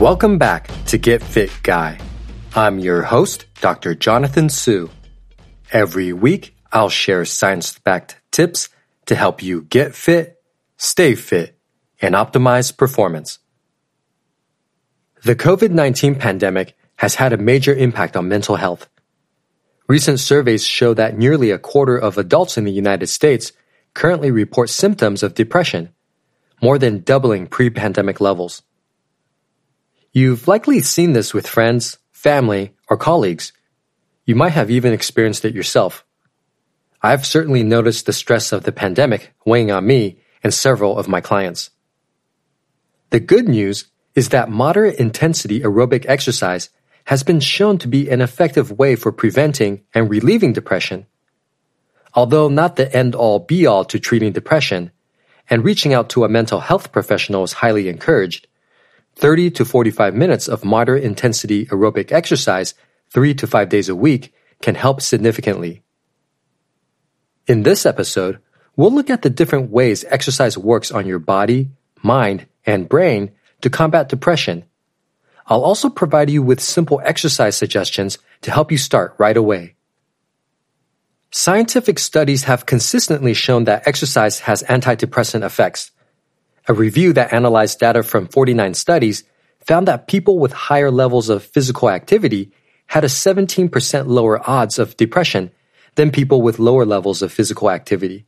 Welcome back to Get Fit Guy. I'm your host, Dr. Jonathan Su. Every week, I'll share science backed tips to help you get fit, stay fit, and optimize performance. The COVID 19 pandemic has had a major impact on mental health. Recent surveys show that nearly a quarter of adults in the United States currently report symptoms of depression, more than doubling pre pandemic levels. You've likely seen this with friends, family, or colleagues. You might have even experienced it yourself. I've certainly noticed the stress of the pandemic weighing on me and several of my clients. The good news is that moderate intensity aerobic exercise has been shown to be an effective way for preventing and relieving depression. Although not the end all be all to treating depression, and reaching out to a mental health professional is highly encouraged, 30 to 45 minutes of moderate intensity aerobic exercise three to five days a week can help significantly. In this episode, we'll look at the different ways exercise works on your body, mind, and brain to combat depression. I'll also provide you with simple exercise suggestions to help you start right away. Scientific studies have consistently shown that exercise has antidepressant effects. A review that analyzed data from 49 studies found that people with higher levels of physical activity had a 17% lower odds of depression than people with lower levels of physical activity.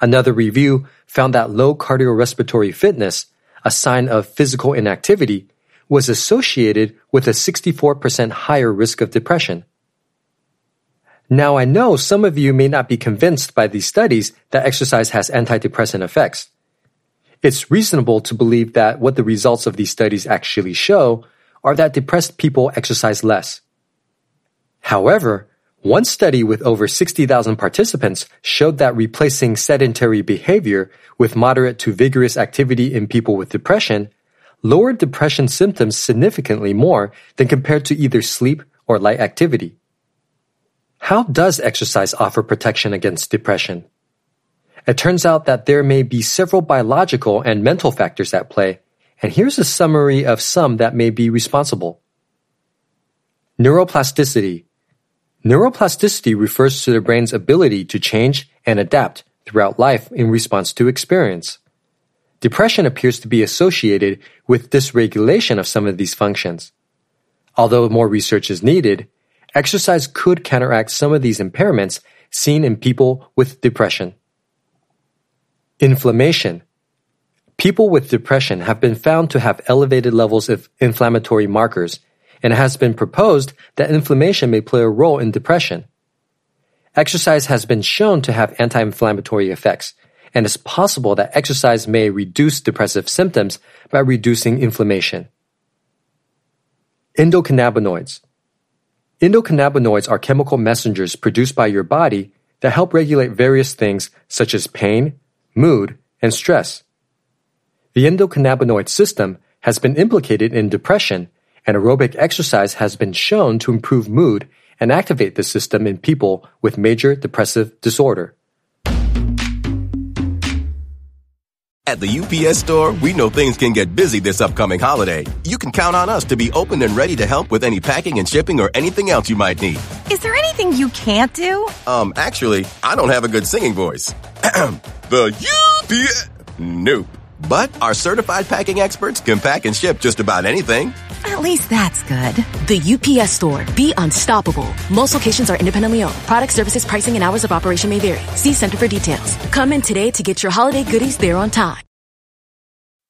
Another review found that low cardiorespiratory fitness, a sign of physical inactivity, was associated with a 64% higher risk of depression. Now I know some of you may not be convinced by these studies that exercise has antidepressant effects. It's reasonable to believe that what the results of these studies actually show are that depressed people exercise less. However, one study with over 60,000 participants showed that replacing sedentary behavior with moderate to vigorous activity in people with depression lowered depression symptoms significantly more than compared to either sleep or light activity. How does exercise offer protection against depression? It turns out that there may be several biological and mental factors at play, and here's a summary of some that may be responsible. Neuroplasticity. Neuroplasticity refers to the brain's ability to change and adapt throughout life in response to experience. Depression appears to be associated with dysregulation of some of these functions. Although more research is needed, exercise could counteract some of these impairments seen in people with depression. Inflammation. People with depression have been found to have elevated levels of inflammatory markers, and it has been proposed that inflammation may play a role in depression. Exercise has been shown to have anti-inflammatory effects, and it's possible that exercise may reduce depressive symptoms by reducing inflammation. Endocannabinoids. Endocannabinoids are chemical messengers produced by your body that help regulate various things such as pain, mood, and stress. The endocannabinoid system has been implicated in depression, and aerobic exercise has been shown to improve mood and activate the system in people with major depressive disorder. At the UPS store, we know things can get busy this upcoming holiday. You can count on us to be open and ready to help with any packing and shipping or anything else you might need. Is there anything anything you can't do? Um, actually, I don't have a good singing voice. the UPS. Nope. But our certified packing experts can pack and ship just about anything. At least that's good. The UPS store. Be unstoppable. Most locations are independently owned. Product services, pricing, and hours of operation may vary. See Center for details. Come in today to get your holiday goodies there on time.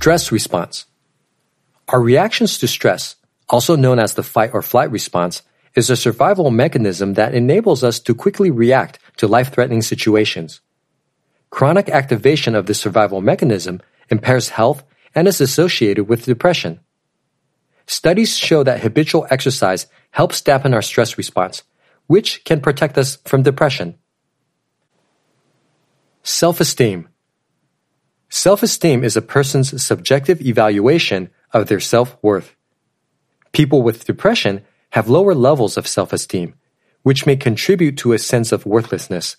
Stress response. Our reactions to stress, also known as the fight or flight response, is a survival mechanism that enables us to quickly react to life-threatening situations. Chronic activation of this survival mechanism impairs health and is associated with depression. Studies show that habitual exercise helps dampen our stress response, which can protect us from depression. Self-esteem. Self-esteem is a person's subjective evaluation of their self-worth. People with depression have lower levels of self-esteem, which may contribute to a sense of worthlessness.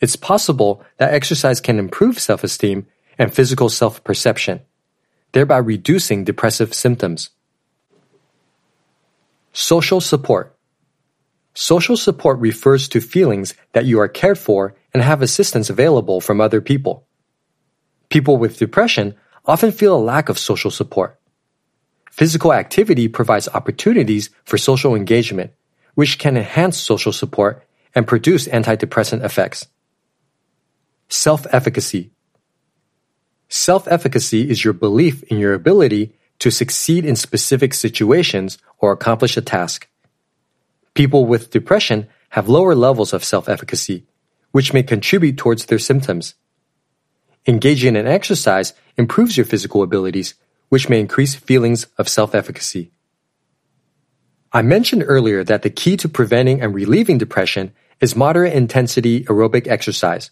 It's possible that exercise can improve self-esteem and physical self-perception, thereby reducing depressive symptoms. Social support. Social support refers to feelings that you are cared for and have assistance available from other people. People with depression often feel a lack of social support. Physical activity provides opportunities for social engagement, which can enhance social support and produce antidepressant effects. Self-efficacy. Self-efficacy is your belief in your ability to succeed in specific situations or accomplish a task. People with depression have lower levels of self-efficacy, which may contribute towards their symptoms. Engaging in exercise improves your physical abilities, which may increase feelings of self-efficacy. I mentioned earlier that the key to preventing and relieving depression is moderate intensity aerobic exercise.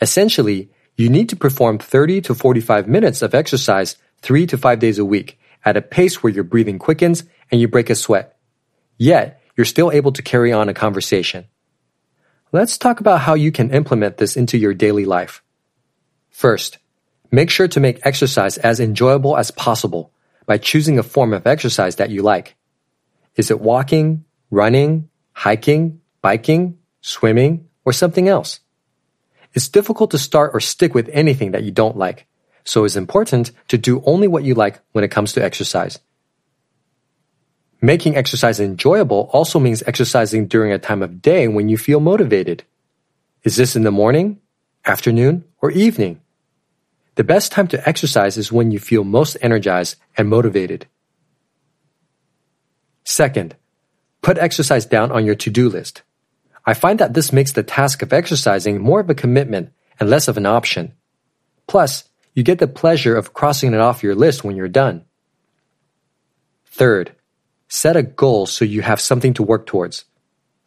Essentially, you need to perform 30 to 45 minutes of exercise 3 to 5 days a week at a pace where your breathing quickens and you break a sweat. Yet, you're still able to carry on a conversation. Let's talk about how you can implement this into your daily life. First, make sure to make exercise as enjoyable as possible by choosing a form of exercise that you like. Is it walking, running, hiking, biking, swimming, or something else? It's difficult to start or stick with anything that you don't like, so it's important to do only what you like when it comes to exercise. Making exercise enjoyable also means exercising during a time of day when you feel motivated. Is this in the morning, afternoon, or evening? The best time to exercise is when you feel most energized and motivated. Second, put exercise down on your to-do list. I find that this makes the task of exercising more of a commitment and less of an option. Plus, you get the pleasure of crossing it off your list when you're done. Third, set a goal so you have something to work towards.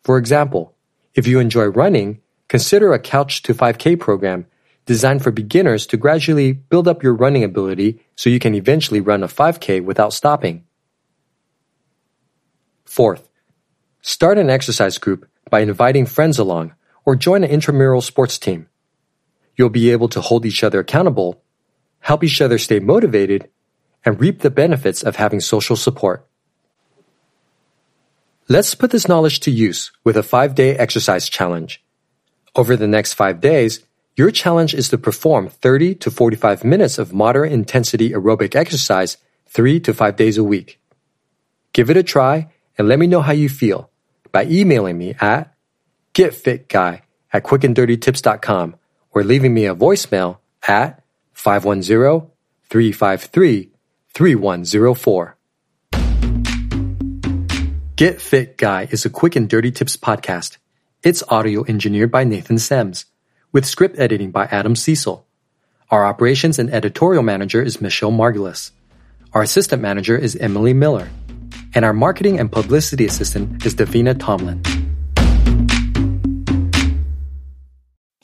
For example, if you enjoy running, consider a Couch to 5K program designed for beginners to gradually build up your running ability so you can eventually run a 5K without stopping. Fourth, start an exercise group by inviting friends along or join an intramural sports team. You'll be able to hold each other accountable, help each other stay motivated, and reap the benefits of having social support. Let's put this knowledge to use with a five day exercise challenge. Over the next five days, your challenge is to perform 30 to 45 minutes of moderate intensity aerobic exercise three to five days a week. Give it a try and let me know how you feel by emailing me at getfitguy at quickanddirtytips.com or leaving me a voicemail at 510-353-3104. Get Fit Guy is a quick and dirty tips podcast. It's audio engineered by Nathan Semes with script editing by Adam Cecil. Our operations and editorial manager is Michelle Margulis. Our assistant manager is Emily Miller. And our marketing and publicity assistant is Davina Tomlin.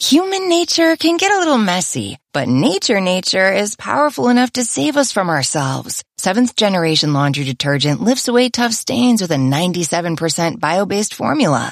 Human nature can get a little messy, but nature nature is powerful enough to save us from ourselves. Seventh generation laundry detergent lifts away tough stains with a 97% bio-based formula.